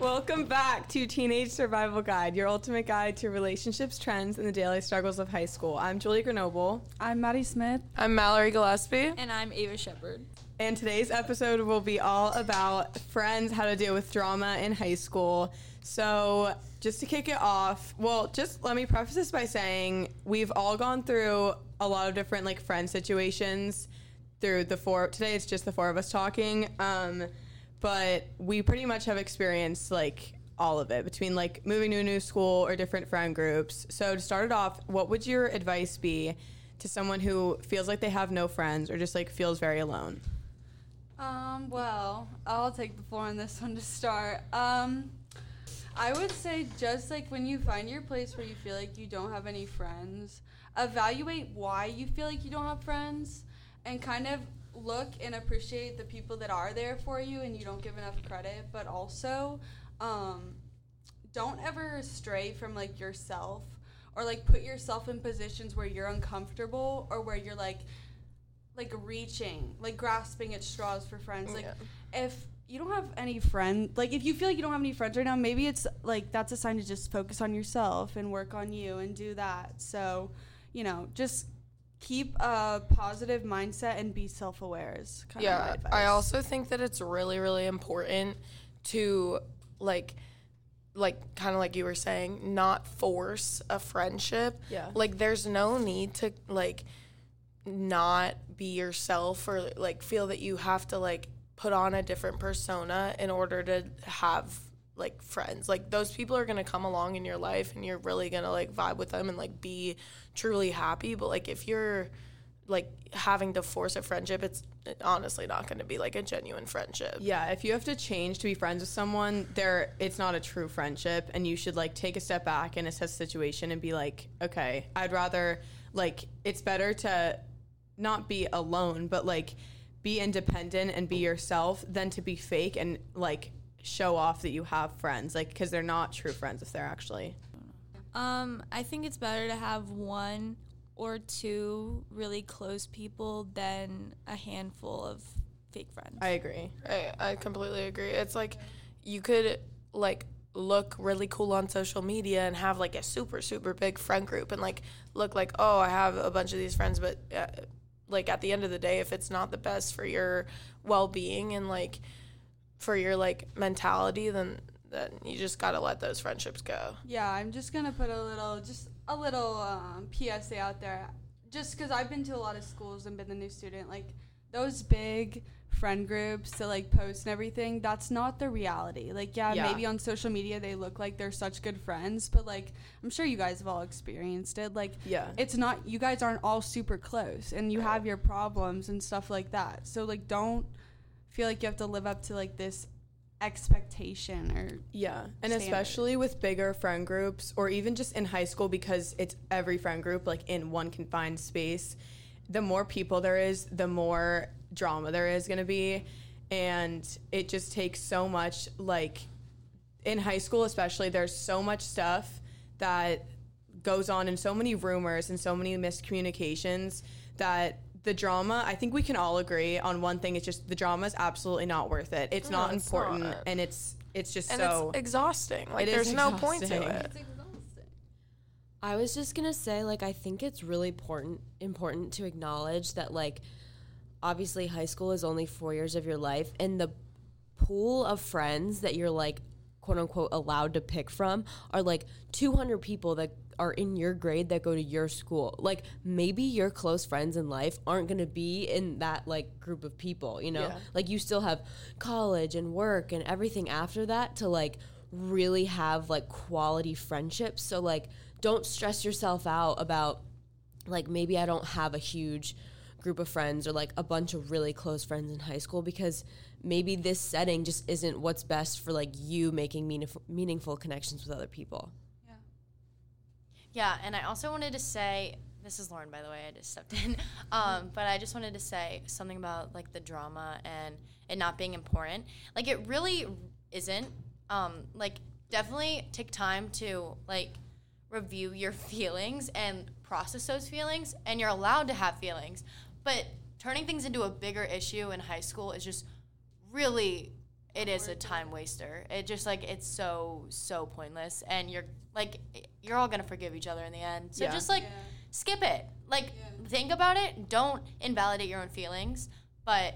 Welcome back to Teenage Survival Guide, your ultimate guide to relationships, trends, and the daily struggles of high school. I'm Julie Grenoble, I'm Maddie Smith. I'm Mallory Gillespie. And I'm Ava Shepard. and today's episode will be all about friends, how to deal with drama in high school. So, just to kick it off, well, just let me preface this by saying we've all gone through a lot of different like friend situations through the four. Today it's just the four of us talking. Um, but we pretty much have experienced like all of it between like moving to a new school or different friend groups. So to start it off, what would your advice be to someone who feels like they have no friends or just like feels very alone? Um, well, I'll take the floor on this one to start. Um, I would say just like when you find your place where you feel like you don't have any friends, evaluate why you feel like you don't have friends and kind of look and appreciate the people that are there for you and you don't give enough credit, but also um, don't ever stray from like yourself or like put yourself in positions where you're uncomfortable or where you're like like reaching, like grasping at straws for friends. Like if you don't have any friends, like if you feel like you don't have any friends right now, maybe it's like that's a sign to just focus on yourself and work on you and do that. So, you know, just keep a positive mindset and be self-aware is kind of my Yeah, advice. I also think that it's really, really important to like, like kind of like you were saying, not force a friendship. Yeah. Like, there's no need to like not be yourself or like feel that you have to like put on a different persona in order to have like friends. Like those people are to come along in your life and you're really to like vibe with them and like be truly happy. But like if you're like having to force a friendship it's honestly not going to be like a genuine friendship. Yeah, if you have to change to be friends with someone, there it's not a true friendship. And you should like take a step back and assess the situation and be like, okay, I'd rather like it's better to not be alone, but like be independent and be yourself than to be fake and like show off that you have friends like cuz they're not true friends if they're actually. Um, I think it's better to have one or two really close people than a handful of fake friends. I agree. I, I completely agree. It's like you could like look really cool on social media and have like a super super big friend group and like look like oh I have a bunch of these friends, but uh, like at the end of the day, if it's not the best for your well being and like for your like mentality, then then you just gotta let those friendships go. Yeah, I'm just gonna put a little, just a little um, PSA out there. Just because I've been to a lot of schools and been the new student, like those big friend groups to like post and everything, that's not the reality. Like, yeah, Yeah. maybe on social media they look like they're such good friends, but like I'm sure you guys have all experienced it. Like, Yeah. it's not you guys aren't all super close, and you have your problems and stuff like that. So like, don't feel like you have to live up to like this expectation or Yeah, and standard. especially with bigger friend groups or even just in high school because it's every friend group like in one confined space. The more people there is, the more drama there is going to be and it just takes so much like in high school especially there's so much stuff that goes on and so many rumors and so many miscommunications that the drama i think we can all agree on one thing it's just the drama is absolutely not worth it it's No, not it's important not. and it's it's just And so it's exhausting. Like It is there's no point to it. exhausting. it. I was just gonna say, like, I think it's really important important to acknowledge that, like, obviously high school is only four years of your life, and the pool of friends that you're like, quote unquote, allowed to pick from are like 200 people that are in your grade that go to your school. Like, maybe your close friends in life aren't gonna be in that like group of people. You know, Yeah. like you still have college and work and everything after that to like really have like quality friendships. So like don't stress yourself out about like maybe I don't have a huge group of friends or like a bunch of really close friends in high school because maybe this setting just isn't what's best for like you making meaningful meaningful connections with other people. Yeah, and I also wanted to say this is Lauren, by the way. I just stepped in, um, but I just wanted to say something about like the drama and it not being important. Like it really isn't. Um, like definitely take time to like review your feelings and process those feelings, and you're allowed to have feelings. But turning things into a bigger issue in high school is just really it is a time waster. It just like it's so so pointless, and you're like you're all gonna forgive each other in the end. So Yeah. just like skip it. Like think about it. Don't invalidate your own feelings, but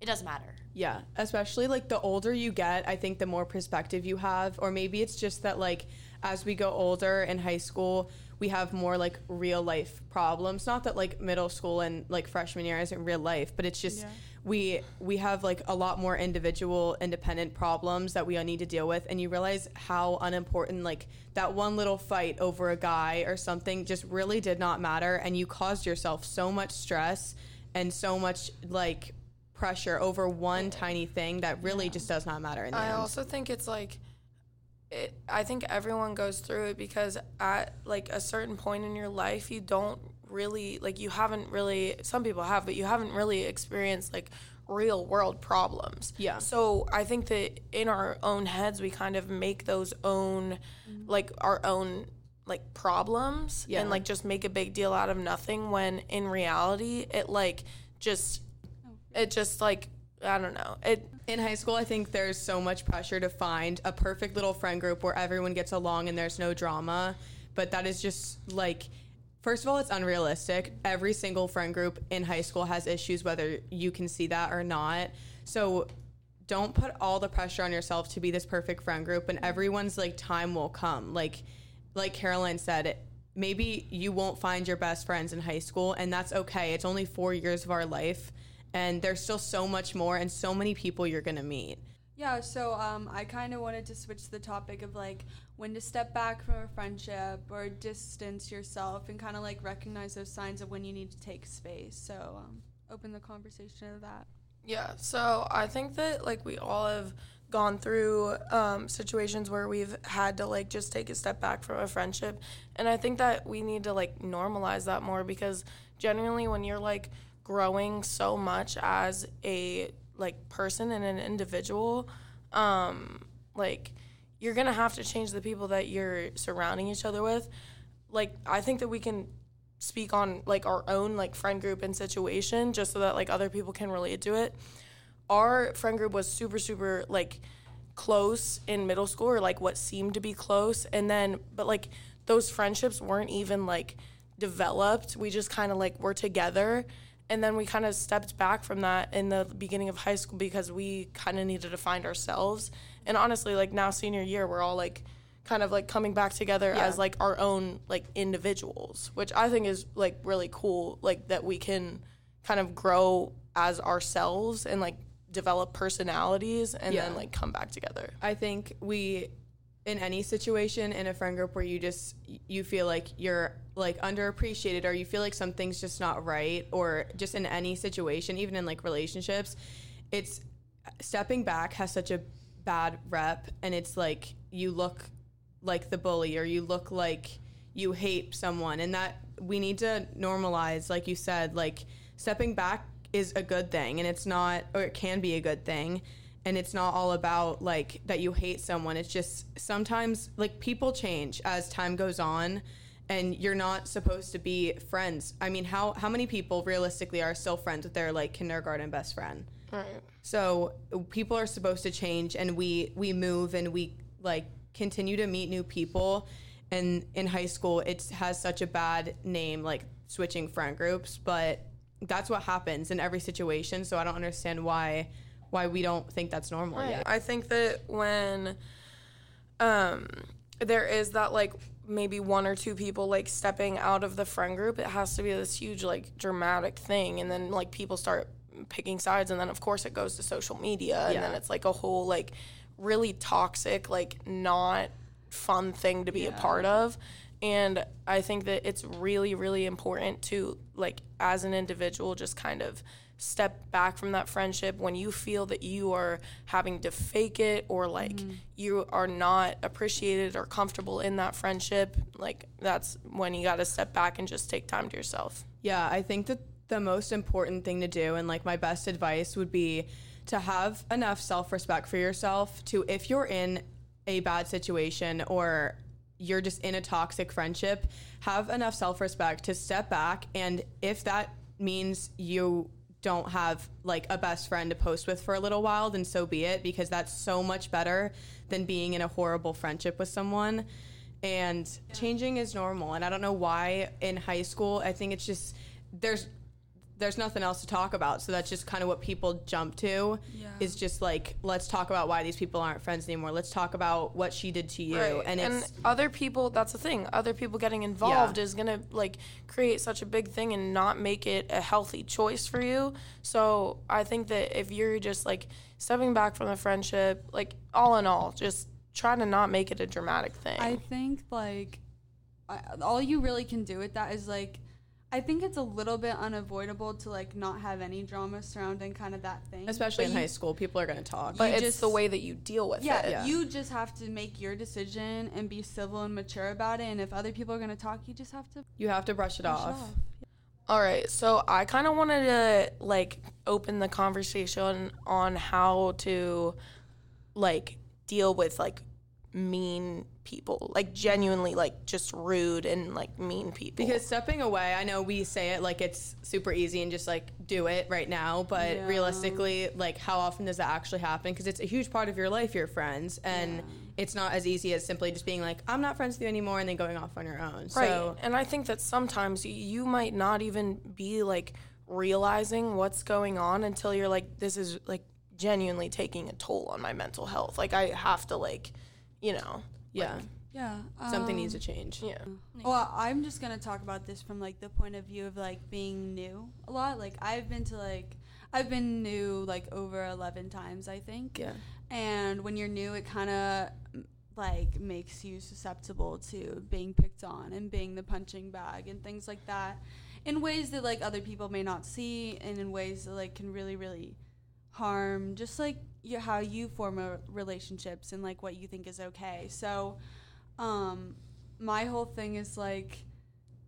it doesn't matter. Yeah, especially like the older you get, I think the more perspective you have, or maybe it's just that like as we go older in high school, we have more like real life problems. Not that like middle school and like freshman year isn't real life, but it's just we we have like a lot more individual independent problems that we all need to deal with. And you realize how unimportant like that one little fight over a guy or something just really did not matter. And you caused yourself so much stress and so much like pressure over one tiny thing that really just does not matter in the I end. also think it's like it, I think everyone goes through it because at like a certain point in your life you don't really like you haven't really some people have but you haven't really experienced like real world problems. Yeah. So I think that in our own heads we kind of make those own mm-hmm. like our own like problems Yeah. and like just make a big deal out of nothing when in reality it like just oh. it just like I don't know. It in high school, I think there's so much pressure to find a perfect little friend group where everyone gets along and there's no drama. But that is just like, first of all, it's unrealistic. Every single friend group in high school has issues, whether you can see that or not. So don't put all the pressure on yourself to be this perfect friend group, and everyone's like time will come. Like, like Caroline said, maybe you won't find your best friends in high school, and that's okay. It's only four years of our life, and there's still so much more and so many people you're gonna meet. Yeah, so um, I kind of wanted to switch the topic of like when to step back from a friendship or distance yourself and kind of like recognize those signs of when you need to take space. So um, open the conversation to that. Yeah, so I think that like we all have gone through um, situations where we've had to like just take a step back from a friendship, and I think that we need to like normalize that more because generally when you're like growing so much as a like person and an individual, um, like you're gonna have to change the people that you're surrounding each other with. Like I think that we can speak on like our own like friend group and situation just so that like other people can relate to it. Our friend group was super super like close in middle school or like what seemed to be close and then but like those friendships weren't even like developed. We just kind of like were together and then we kind of stepped back from that in the beginning of high school because we kind of needed to find ourselves. And honestly, like now senior year, we're all like kind of like coming back together Yeah. as like our own like individuals, which I think is like really cool. Like that we can kind of grow as ourselves and like develop personalities and then like come back together. I think we in any situation in a friend group where you just you feel like you're like underappreciated or you feel like something's just not right or just in any situation even in like relationships it's stepping back has such a bad rep and it's like you look like the bully or you look like you hate someone and that we need to normalize like you said like stepping back is a good thing and it's not or it can be a good thing and it's not all about like that you hate someone. It's just sometimes like people change as time goes on and you're not supposed to be friends. I mean how how many people realistically are still friends with their like kindergarten best friend? Right. so people are supposed to change and we we move and we like continue to meet new people. And in high school it has such a bad name like switching friend groups but that's what happens in every situation so i don't understand why why we don't think that's normal yet. I think that when um there is that like maybe one or two people like stepping out of the friend group, it has to be this huge like dramatic thing. And then like people start picking sides. And then of course it goes to social media. And then it's like a whole like really toxic like not fun thing to be a part of. And i think that it's really really important to like as an individual just kind of step back from that friendship when you feel that you are having to fake it or like mm-hmm. you are not appreciated or comfortable in that friendship like that's when you got to step back and just take time to yourself Yeah, I think that the most important thing to do, and like my best advice would be to have enough self respect for yourself to, if you're in a bad situation or you're just in a toxic friendship, have enough self respect to step back. And if that means you don't have like a best friend to post with for a little while, then so be it because that's so much better than being in a horrible friendship with someone. And changing is normal. And I don't know why in high school, I think it's just there's there's nothing else to talk about. So that's just kind of what people jump to Yeah. is just like, let's talk about why these people aren't friends anymore. Let's talk about what she did to you. Right. And it's other people that's the thing other people getting involved Yeah. is gonna like create such a big thing and not make it a healthy choice for you so i think that if you're just like stepping back from the friendship like all in all just try to not make it a dramatic thing I think like all you really can do with that is like I think it's a little bit unavoidable to like not have any drama surrounding kind of that thing. especially But in you- high school, people are going to talk. but it's just- the way that you deal with Yeah, it Yeah. you just have to make your decision and be civil and mature about it. And if other people are gonna talk, you just have to you have to brush it brush off. it off. All right, so I kind of wanted to like open the conversation on how to like deal with like mean people, like genuinely like just rude and like mean people. Because stepping away, I know we say it like it's super easy and just like do it right now, but Yeah. realistically, like how often does that actually happen? Because it's a huge part of your life, your friends, and Yeah. it's not as easy as simply just being like, I'm not friends with you anymore, and then going off on your own. right, So and I think that sometimes you might not even be like realizing what's going on until you're like, this is like genuinely taking a toll on my mental health. Like I have to like, you know, yeah, Yeah, something um, needs to change. yeah. Well, I'm just gonna talk about this from like the point of view of like being new a lot. Like I've been to like I've been new like over eleven times, I think. Yeah. And when you're new, it kind of like makes you susceptible to being picked on and being the punching bag and things like that, in ways that like other people may not see, and in ways that like can really really harm just like you, how you form a relationships and like what you think is okay. So, um, my whole thing is like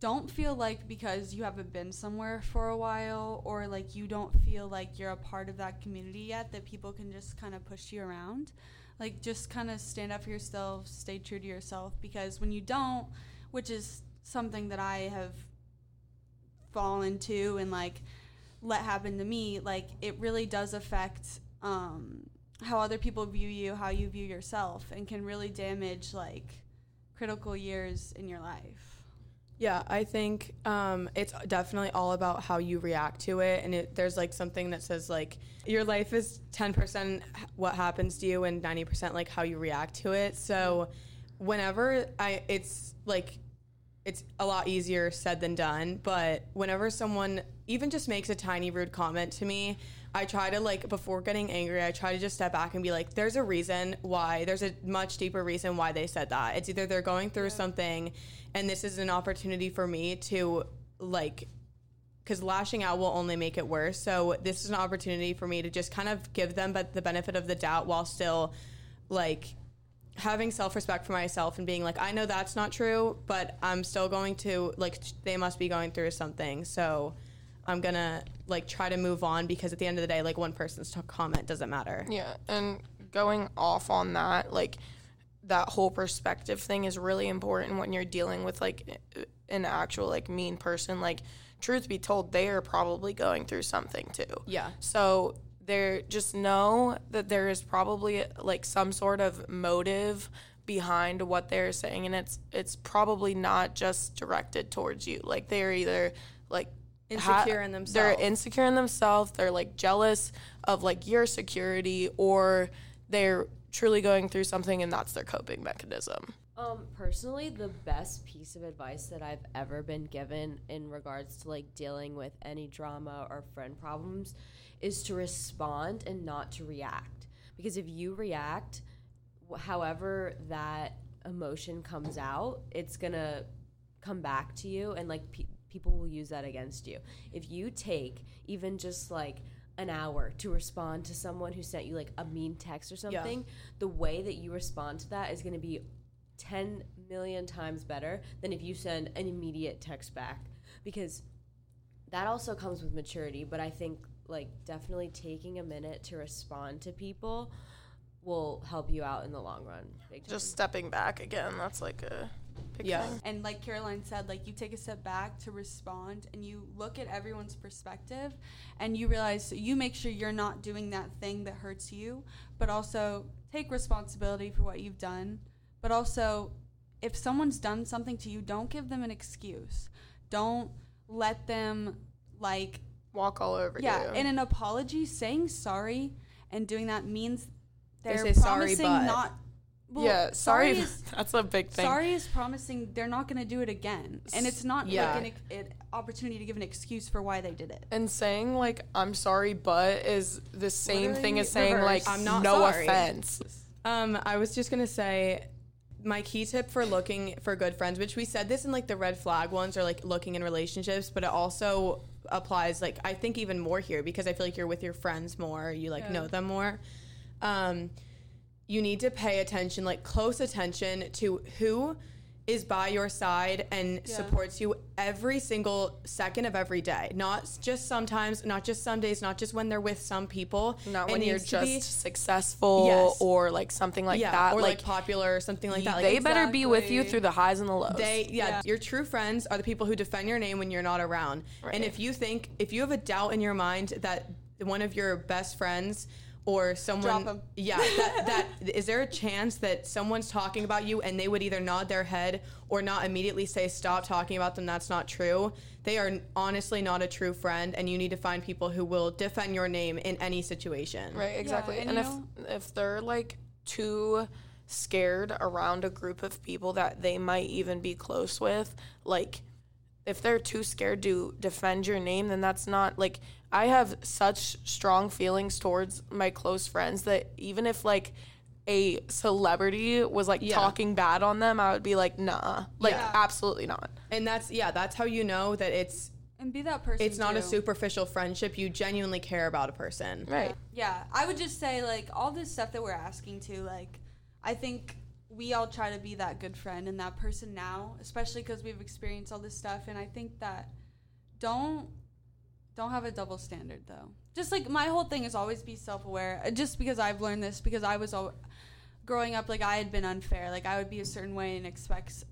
don't feel like because you haven't been somewhere for a while or like you don't feel like you're a part of that community yet that people can just kind of push you around like just kind of stand up for yourself stay true to yourself because when you don't which is something that i have fallen to and like let happen to me like it really does affect um how other people view you how you view yourself and can really damage like critical years in your life Yeah, I think um, it's definitely all about how you react to it. And it, there's like something that says like your life is 10% what happens to you and 90% like how you react to it. So whenever I, it's like, it's a lot easier said than done. But whenever someone even just makes a tiny rude comment to me, I try to like before getting angry, I try to just step back and be like, there's a reason why, there's a much deeper reason why they said that. It's either they're going through something and this is an opportunity for me to like because lashing out will only make it worse. So this is an opportunity for me to just kind of give them but the benefit of the doubt while still like having self-respect for myself and being like I know that's not true, but I'm still going to like they must be going through something. So I'm going to like try to move on because at the end of the day like one person's t- comment doesn't matter. Yeah, and going off on that, like that whole perspective thing is really important when you're dealing with like an actual like mean person. Like, truth be told, they are probably going through something too. Yeah. So there, just know that there is probably like some sort of motive behind what they're saying, and it's it's probably not just directed towards you. Like they're either like ha- Insecure in themselves. They're insecure in themselves. They're like jealous of like your security, or they're truly going through something, and that's their coping mechanism. Um, personally, the best piece of advice that I've ever been given in regards to like dealing with any drama or friend problems is to respond and not to react. Because if you react, however that emotion comes out, it's gonna come back to you, and like pe- people will use that against you. If you take even just like an hour to respond to someone who sent you like a mean text or something, the way that you respond to that is going to be 10 million times better than if you send an immediate text back because that also comes with maturity but i think like definitely taking a minute to respond to people will help you out in the long run. Just stepping back again. That's like a Yeah. And like Caroline said, like you take a step back to respond and you look at everyone's perspective and you realize so you make sure you're not doing that thing that hurts you, but also take responsibility for what you've done. But also, if someone's done something to you, don't give them an excuse. Don't let them like Walk all over yeah, you. in an apology, saying sorry and doing that means They they're say sorry, promising but- not. Well, yeah, sorry. is that's a big thing. sorry is promising they're not going to do it again, and it's not Yeah. like an, an opportunity to give an excuse for why they did it. And saying like I'm sorry, but is the same thing as saying reverse. like I'm not no sorry. offense. Um, I was just gonna say, my key tip for looking for good friends, which we said this in like the red flag ones or like looking in relationships, but it also applies like I think even more here because I feel like you're with your friends more, you like Yeah. know them more. Um, you need to pay attention, like close attention to who is by your side and Yeah. supports you every single second of every day. Not just sometimes, not just some days, not just when they're with some people. Not It when you're to be- just successful Yes. or like something like yeah, that. or like, like, popular or something like that. Like, they better be with you through the highs and the lows. they yeah, Yeah. your true friends are the people who defend your name when you're not around. And if you think if you have a doubt in your mind that one of your best friends or someone Drop 'em. yeah that, that is there a chance that someone's talking about you and they would either nod their head or not immediately say stop talking about them that's not true they are honestly not a true friend and you need to find people who will defend your name in any situation Right, exactly. and and if know- if they're like too scared around a group of people that they might even be close with, like if they're too scared to defend your name, then that's not like I have such strong feelings towards my close friends that even if like a celebrity was like Yeah. talking bad on them, I would be like, nah, like Yeah. absolutely not. and that's yeah that's how you know that it's And be that person. it's not a superficial friendship you genuinely care about a person Right. Yeah, I would just say like all this stuff that we're asking to like, I think we all try to be that good friend and that person now, especially because we've experienced all this stuff. And I think that don't don't have a double standard though. Just like my whole thing is always be self aware. Uh, just because I've learned this because I was al- growing up like I had been unfair. Like I would be a certain way and expect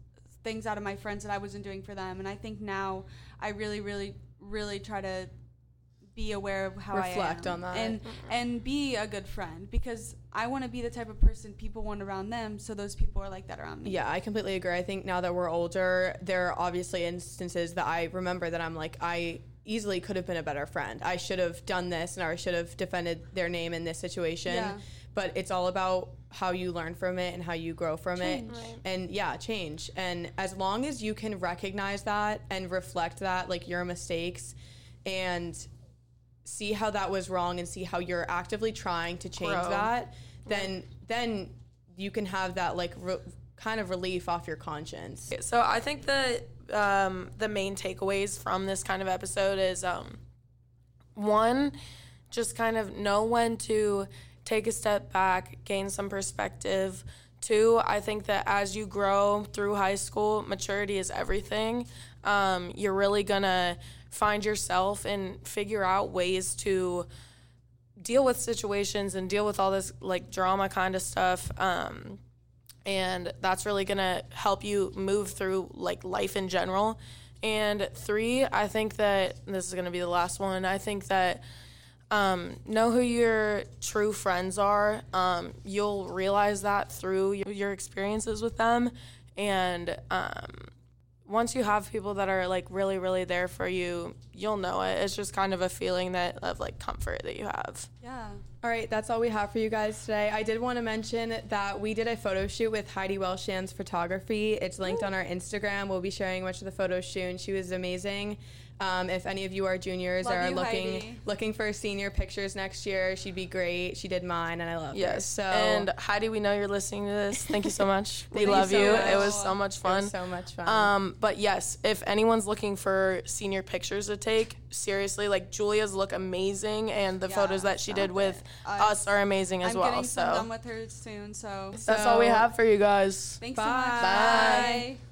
things out of my friends that I wasn't doing for them. And I think now I really, really, really try to be aware of how Reflect I am on that. and mm-hmm. and be a good friend because I want to be the type of person people want around them. So those people are like that around me. Yeah, I completely agree. I think now that we're older, there are obviously instances that I remember that I'm like, I easily could have been a better friend. I should have done this and I should have defended their name in this situation. Yeah. But it's all about how you learn from it and how you grow from Change. it. Right. And yeah, change. And as long as you can recognize that and reflect that, like your mistakes, and see how that was wrong and see how you're actively trying to change Grow. that, then then you can have that like re- kind of relief off your conscience. So I think that um, the main takeaways from this kind of episode is um, one, just kind of know when to take a step back, gain some perspective. Two, I think that as you grow through high school, maturity is everything. Um, you're really gonna find yourself and figure out ways to deal with situations and deal with all this like drama kind of stuff. Um, and that's really gonna help you move through like life in general. And three, I think that this is gonna be the last one. I think that um, know who your true friends are. Um, you'll realize that through your, your experiences with them, and um, once you have people that are like really, really there for you, you'll know it. It's just kind of a feeling that of like comfort that you have. Yeah. All right, that's all we have for you guys today. I did want to mention that we did a photo shoot with Heidi Welshan's photography. It's linked on our Instagram. We'll be sharing much of the photos soon. She was amazing. Um, if any of you are juniors Love or are you, looking Heidi. looking for senior pictures next year, she'd be great. She did mine, and I love her. Yes. So and Heidi, we know you're listening to this. Thank you so much. we Thank you love so you. It was so much fun. so much fun. Um, but yes, if anyone's looking for senior pictures to take, seriously, like Julia's look amazing, and the Yeah, photos that she did with it. I- us are amazing as well. I'm well. So done with her soon. So that's all we have for you guys. thanks Bye. so much. Bye. Bye.